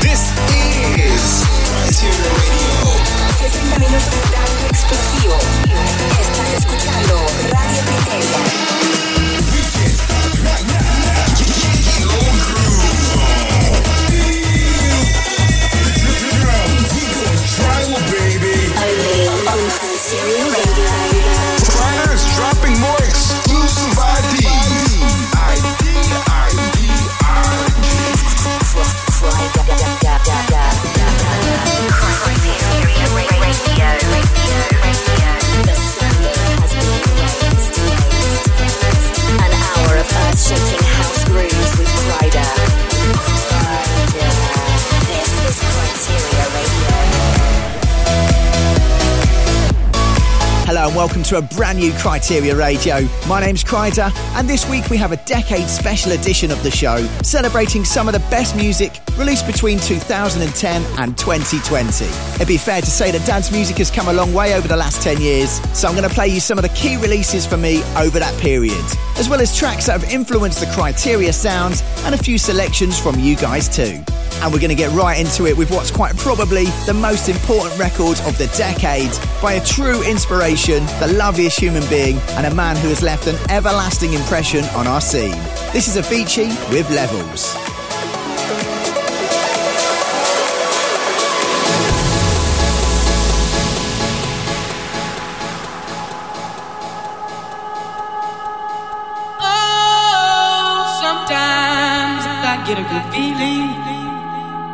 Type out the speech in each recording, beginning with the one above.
This is Radio. 60 minutos de. Estás escuchando Radio Criteria. Welcome to a brand new Kryteria Radio. My name's Kryder, and this week we have a decade special edition of the show, celebrating some of the best music released between 2010 and 2020. It'd be fair to say that dance music has come a long way over the last 10 years, so I'm going to play you some of the key releases for me over that period, as well as tracks that have influenced the Kryteria sounds and a few selections from you guys too and we're going to get right into it with what's quite probably the most important record of the decade by a true inspiration, the loveliest human being, and a man who has left an everlasting impression on our scene. This is Avicii with Levels. Oh, get a good feeling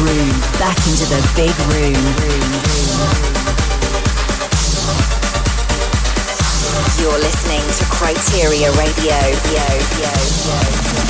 groove, back into the big room. You're listening to Kryteria Radio. Yo, yo, yo.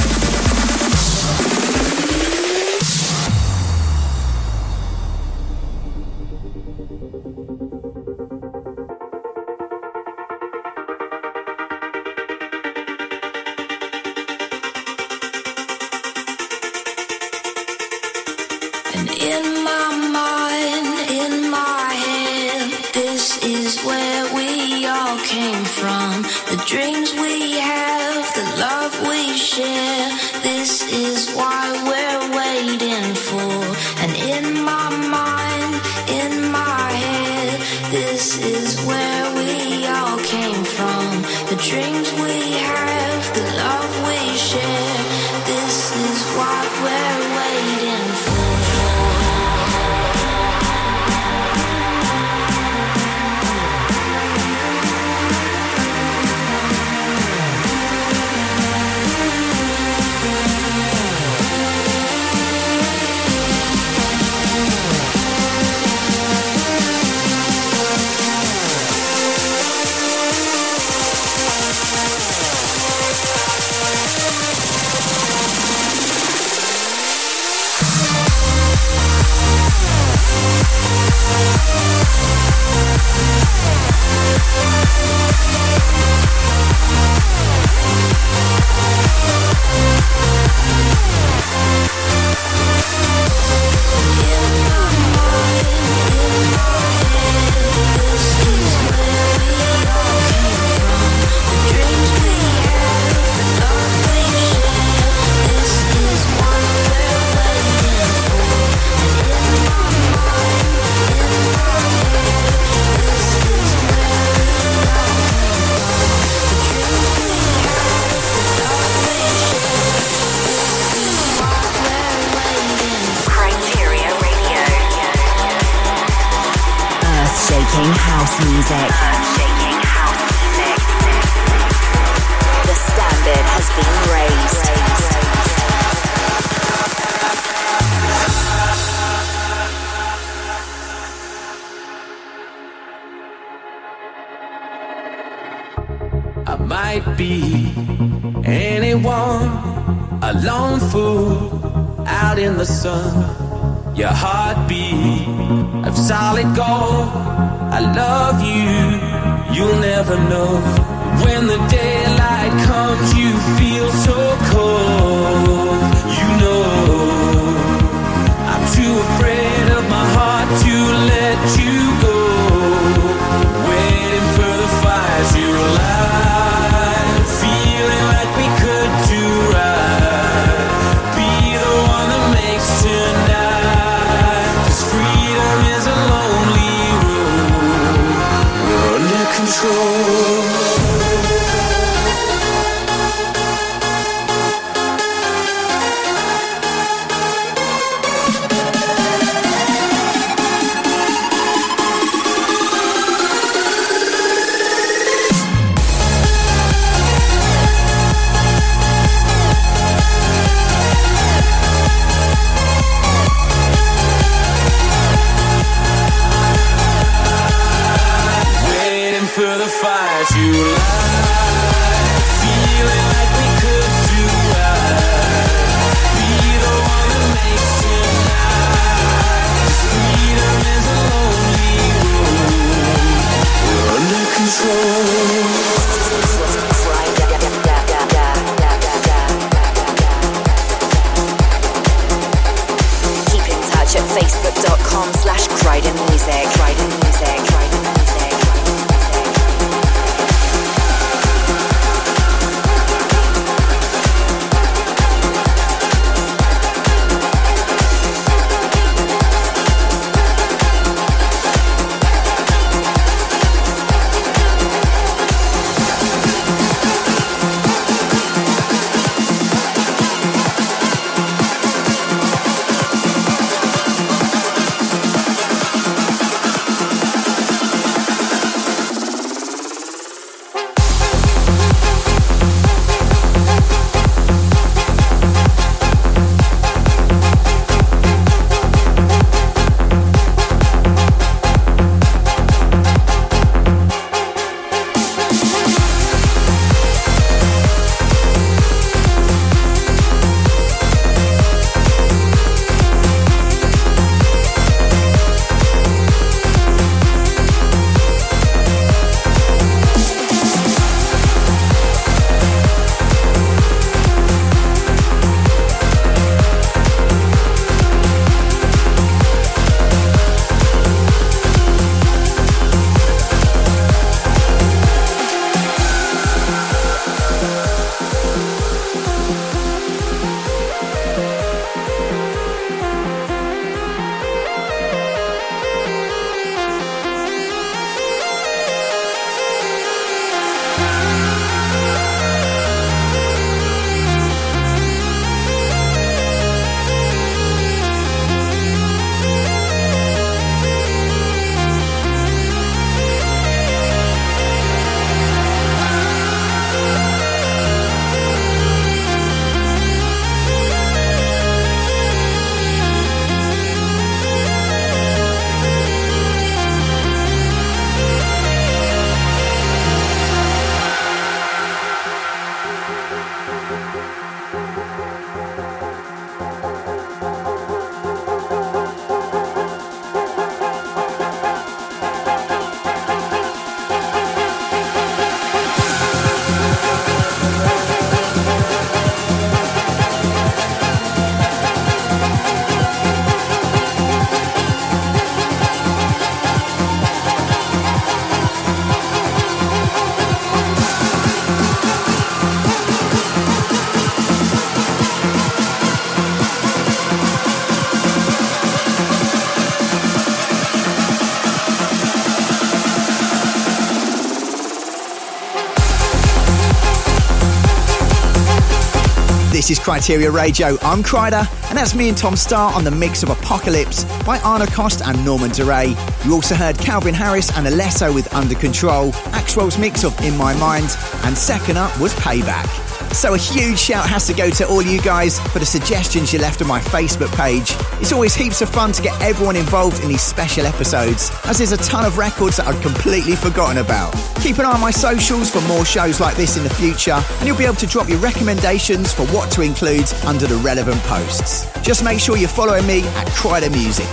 This is Kryteria Radio. I'm Kryder, and that's me and Tom Starr on the mix of Apocalypse by Arno Cost and Norman Doray. You also heard Calvin Harris and Alesso with Under Control, Axwell's mix of In My Mind, and second up was Payback. So a huge shout has to go to all you guys for the suggestions you left on my Facebook page. It's always heaps of fun to get everyone involved in these special episodes, as there's a ton of records that I'd completely forgotten about. Keep an eye on my socials for more shows like this in the future, and you'll be able to drop your recommendations for what to include under the relevant posts. Just make sure you're following me at Kryder Music.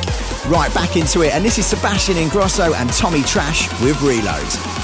Right, back into it, and this is Sebastian Ingrosso and Tommy Trash with Reload.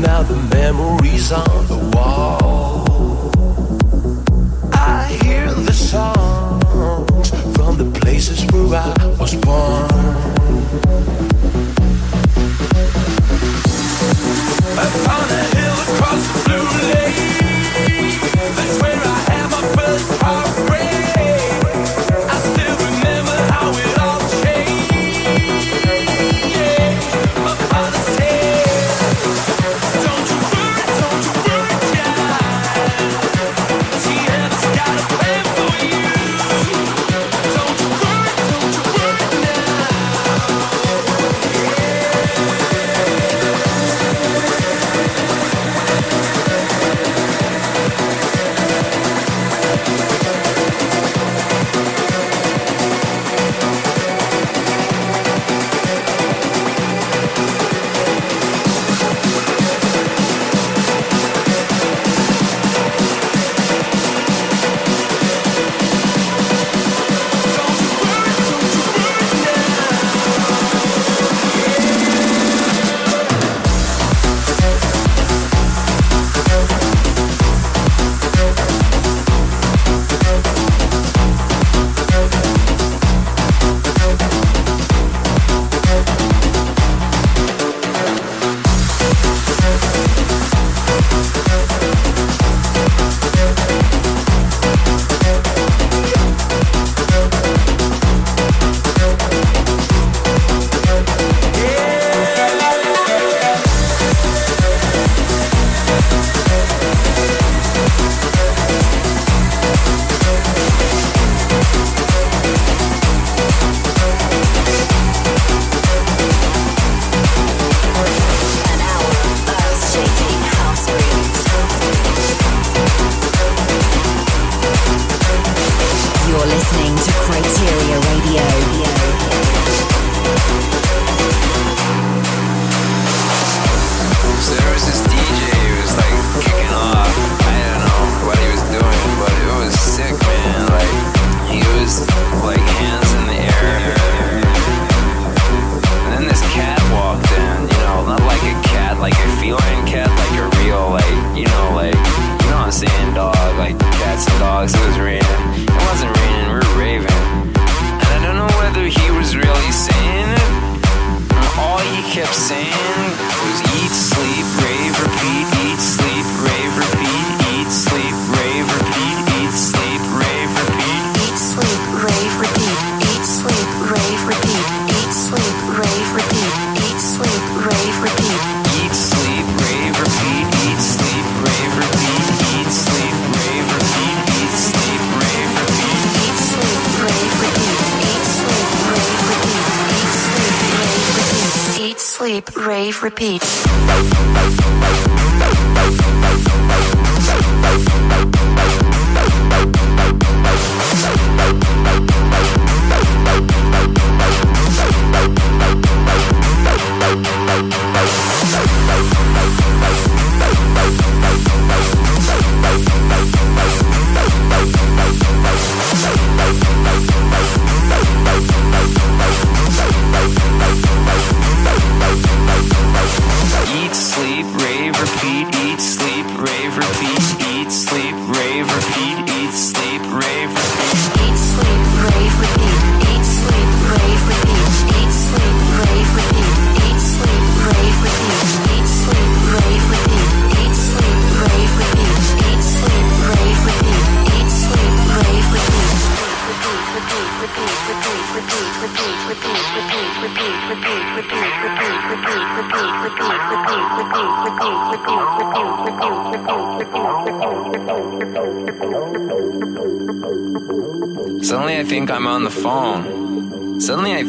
Now the memories on the wall.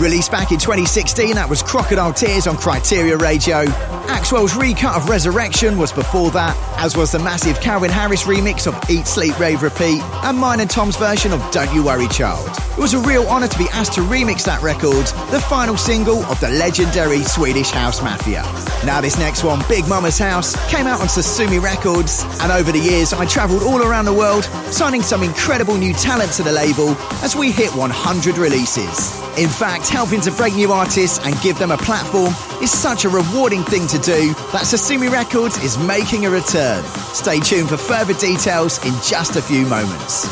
Released back in 2016, that was Crocodile Tears on Kryteria Radio. Axwell's recut of Resurrection was before that, as was the massive Calvin Harris remix of Eat, Sleep, Rave, Repeat, and mine and Tom's version of Don't You Worry Child. It was a real honour to be asked to remix that record, the final single of the legendary Swedish House Mafia. Now, this next one, Big Mama's House, came out on Sosumi Records, and over the years I travelled all around the world, signing some incredible new talent to the label as we hit 100 releases. In fact, helping to break new artists and give them a platform is such a rewarding thing to do that Sosumi Records is making a return. Stay tuned for further details in just a few moments.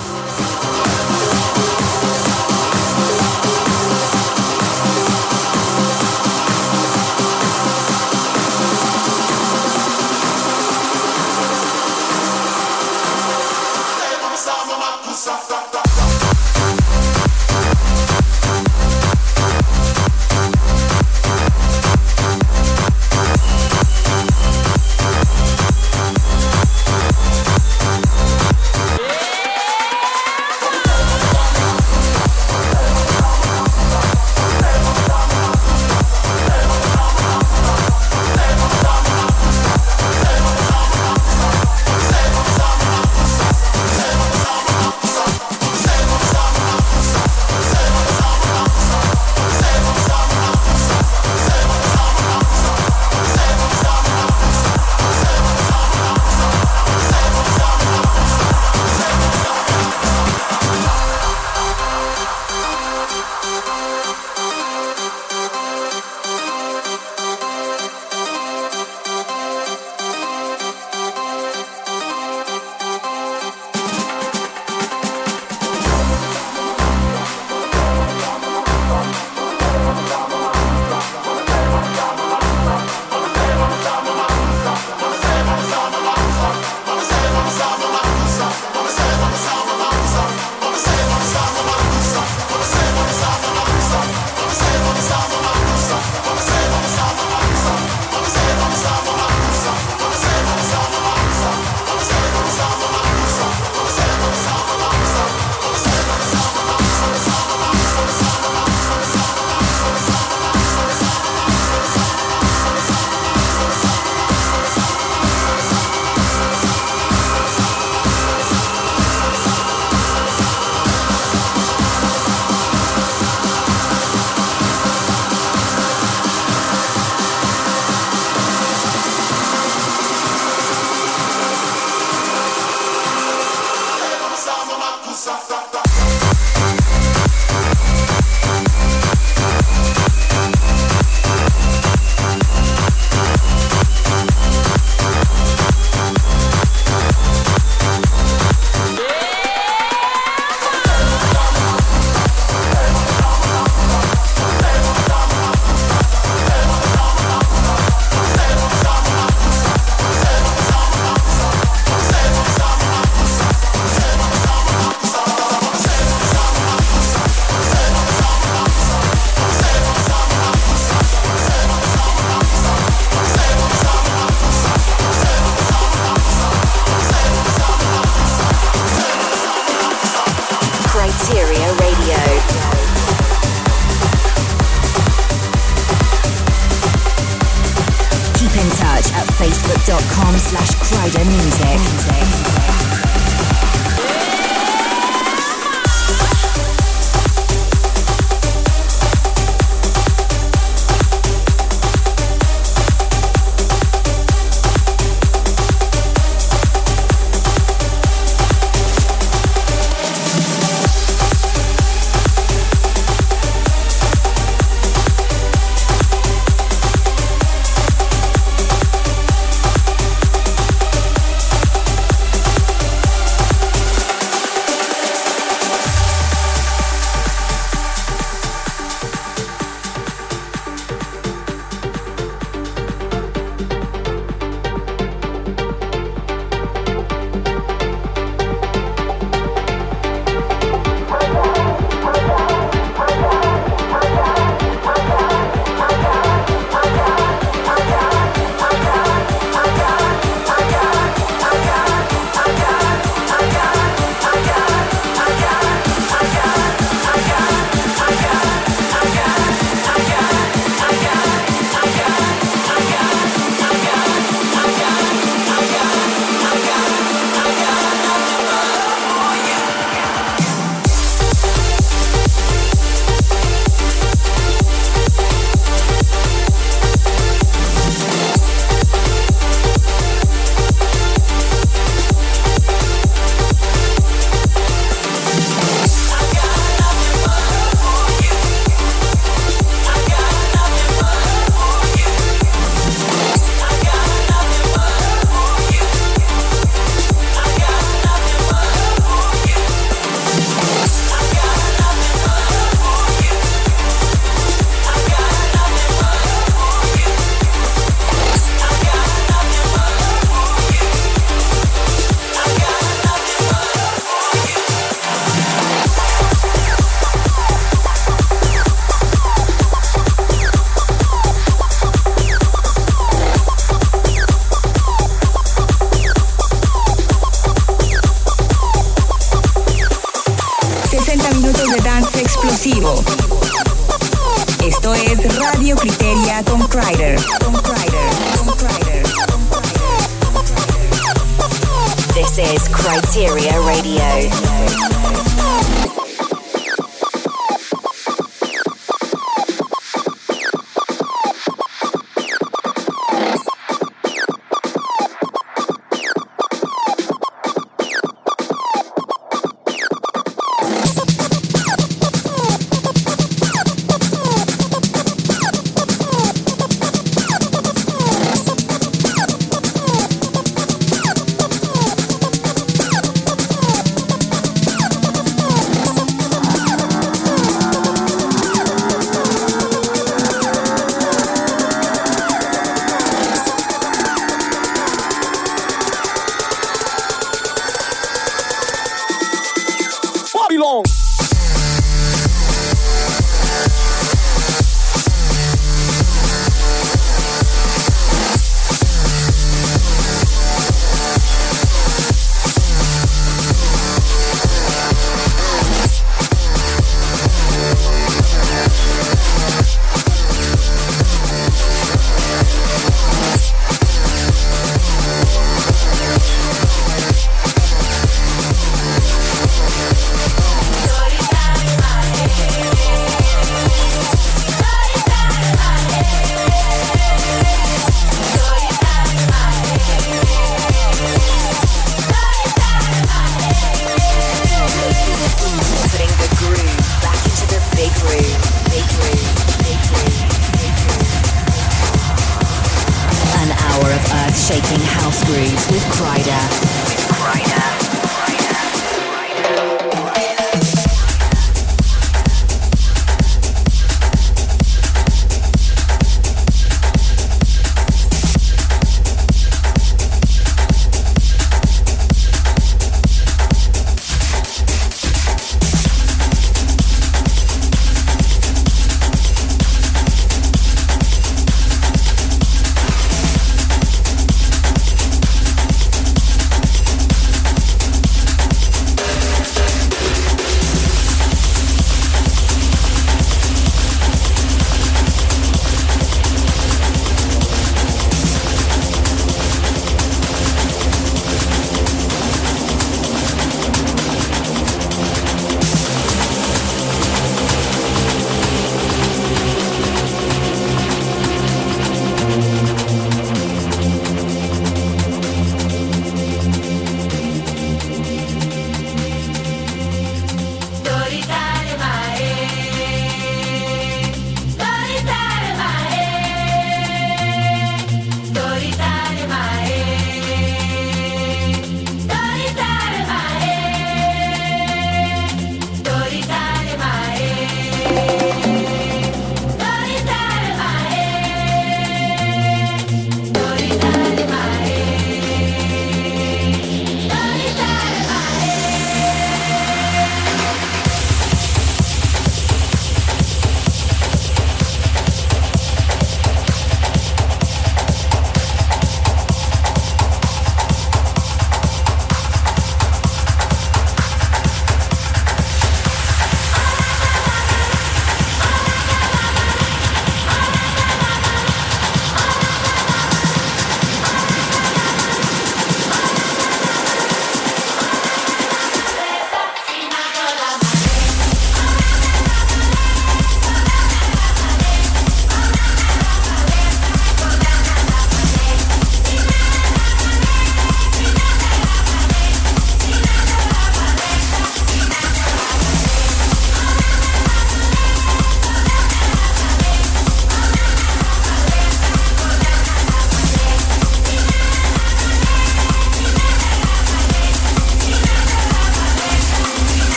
Keep in touch at facebook.com slash Kryder Music.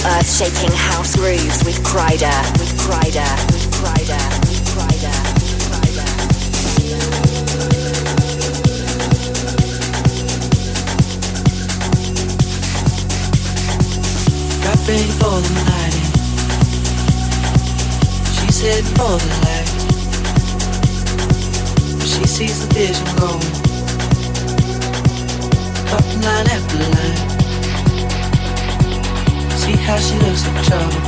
Kryder. An hour of earth shaking house grooves with Kryder. With. Kryder. Kryder. Got ready for the night. She's heading for the light. She sees the vision going. Cupping line after line. See how she looks in trouble.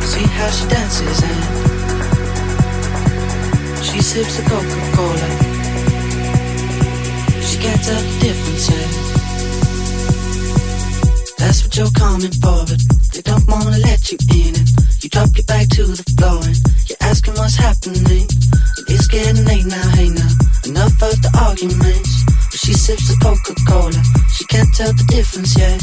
See how she dances and she sips the Coca-Cola. She can't tell the difference. That's what you're coming for, but they don't wanna let you in. And you drop your back to the floor and you're asking what's happening. It's getting late now, hey now. Enough of the arguments. But she sips the Coca Cola, she can't tell the difference yet.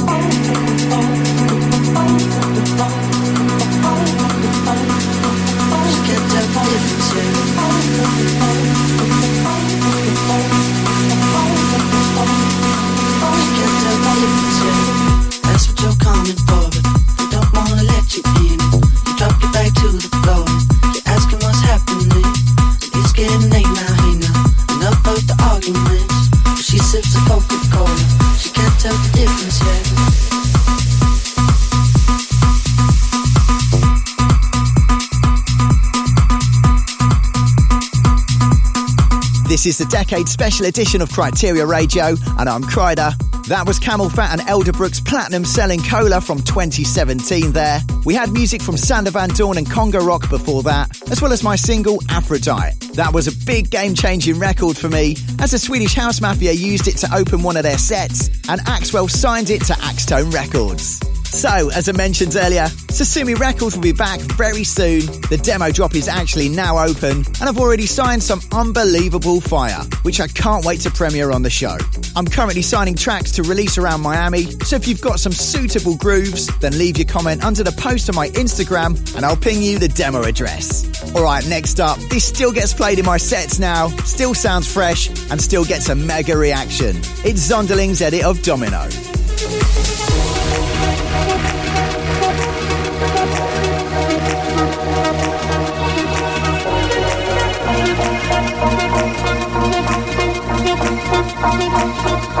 This is the Decade Special Edition of Kryteria Radio, and I'm Kryder. That was CamelPhat and Elderbrook's platinum selling cola from 2017 there. We had music from Sander van Doorn and Congorock before that, as well as my single Aphrodite. That was a big game changing record for me, as the Swedish House Mafia used it to open one of their sets, and Axwell signed it to Axtone Records. So, as I mentioned earlier, Sosumi Records will be back very soon. The demo drop is actually now open, and I've already signed some unbelievable fire, which I can't wait to premiere on the show. I'm currently signing tracks to release around Miami, so if you've got some suitable grooves, then leave your comment under the post on my Instagram, and I'll ping you the demo address. Alright, next up, this still gets played in my sets now, still sounds fresh, and still gets a mega reaction. It's Zonderling's edit of Domino.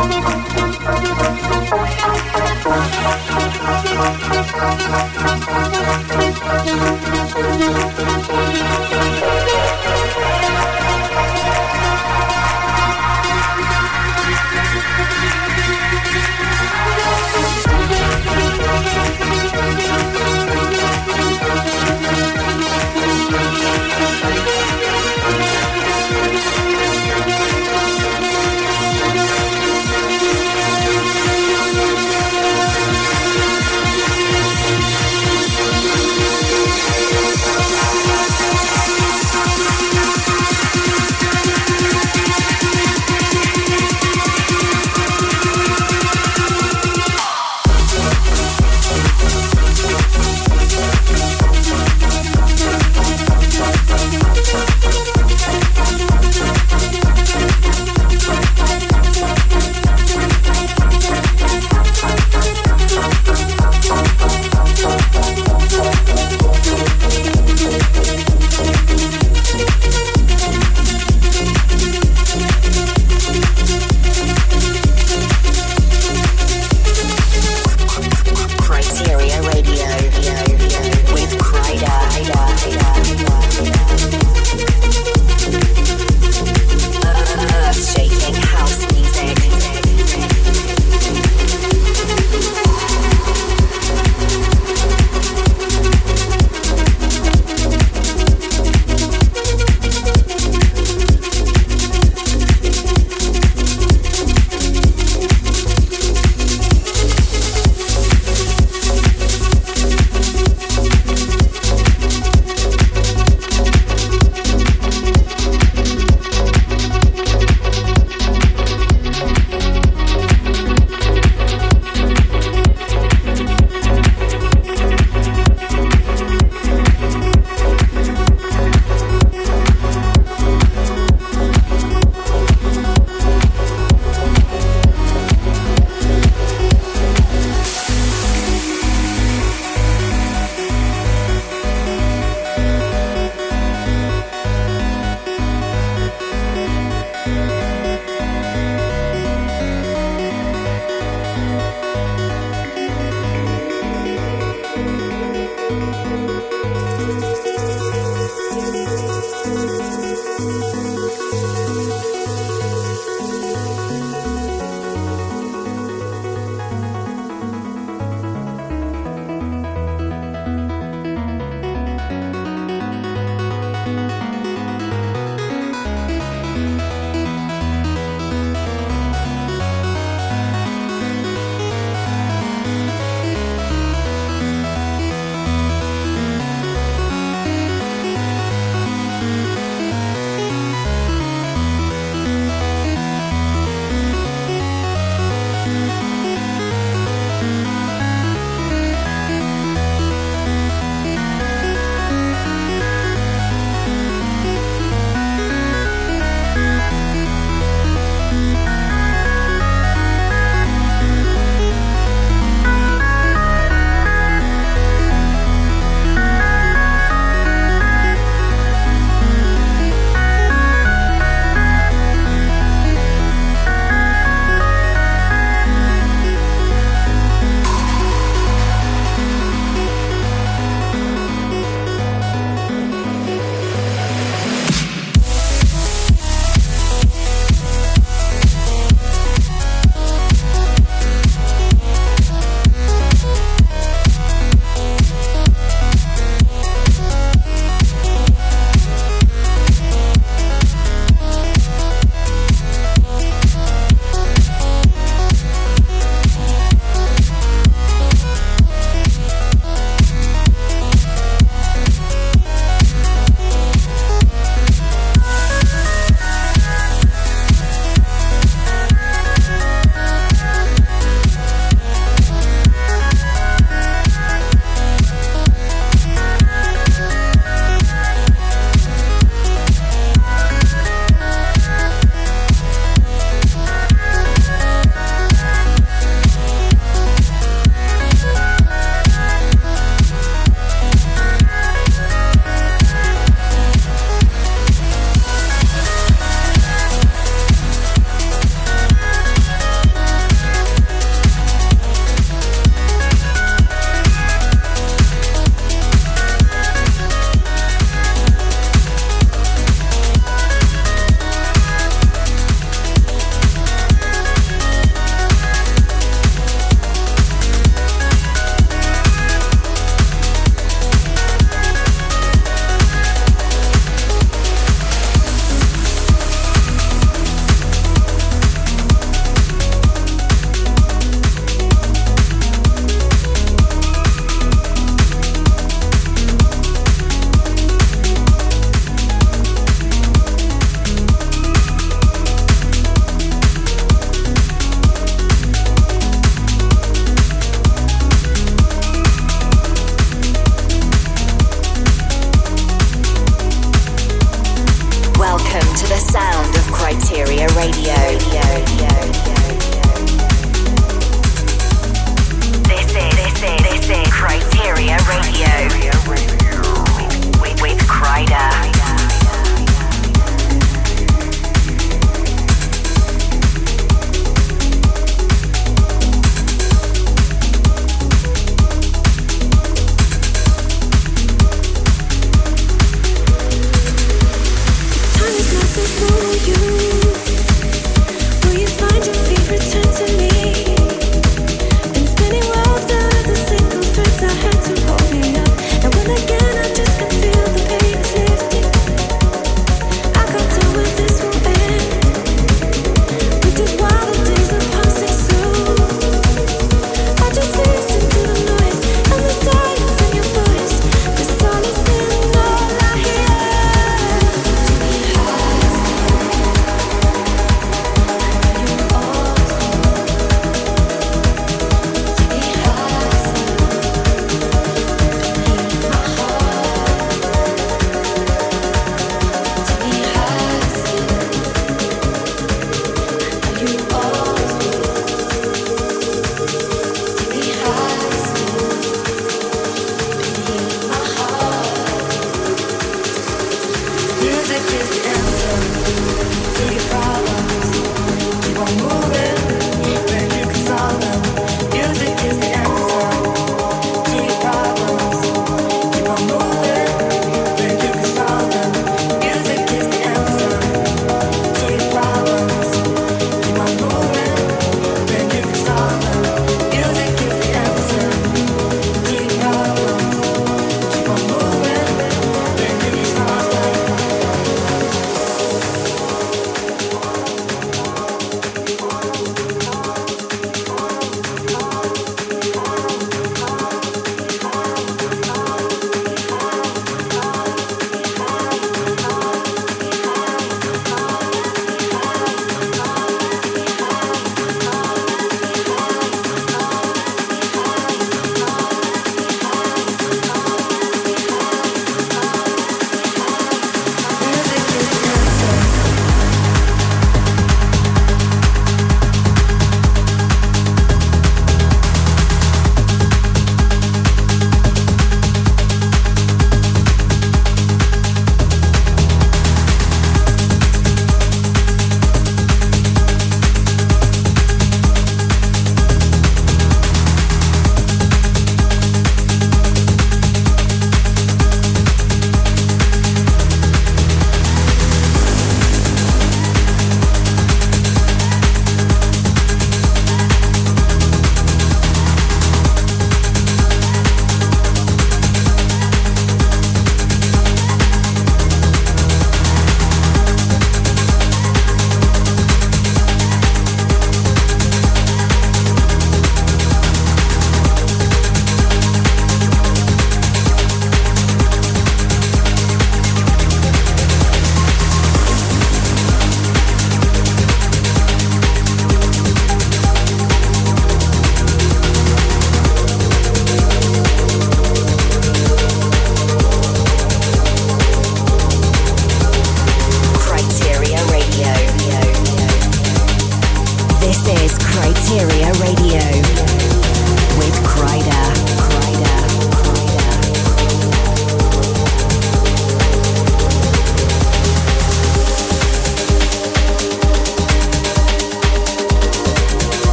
Thank you.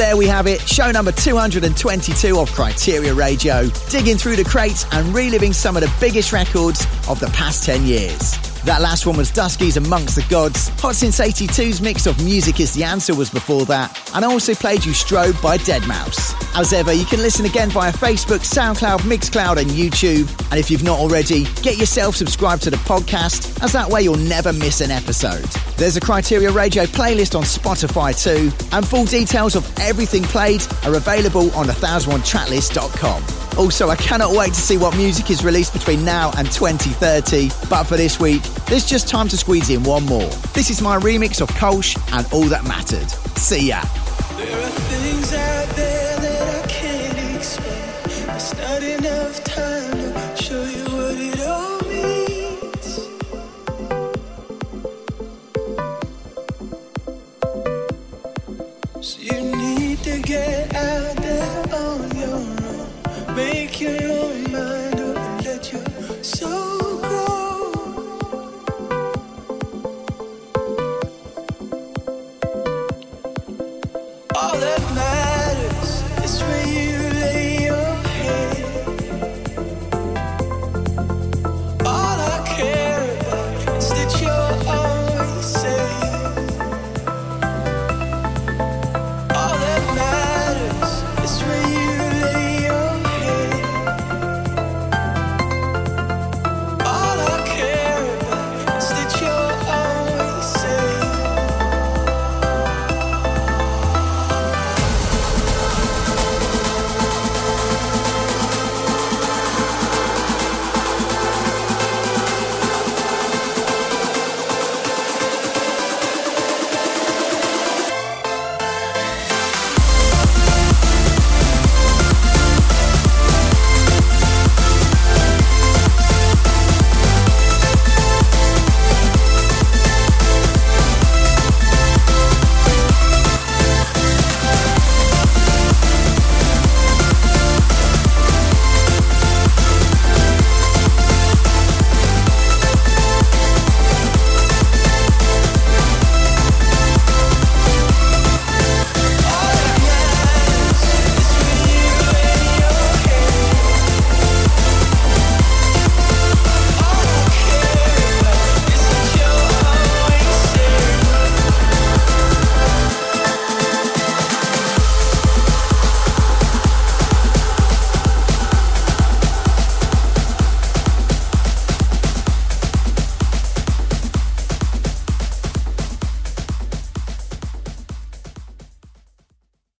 There we have it, show number 222 of Kryteria Radio, digging through the crates and reliving some of the biggest records of the past 10 years. That last one was Duskies Amongst the Gods. Hot Since 82's mix of Music is the Answer was before that. And I also played you Strobe by Deadmau5. As ever, you can listen again via Facebook, SoundCloud, Mixcloud, and YouTube. And if you've not already, get yourself subscribed to the podcast, as that way you'll never miss an episode. There's a Kryteria Radio playlist on Spotify too, and full details of everything played are available on 1001tracklist.com. Also, I cannot wait to see what music is released between now and 2030. But for this week, there's just time to squeeze in one more. This is my remix of Kölsch and All That Mattered. See ya. There are things out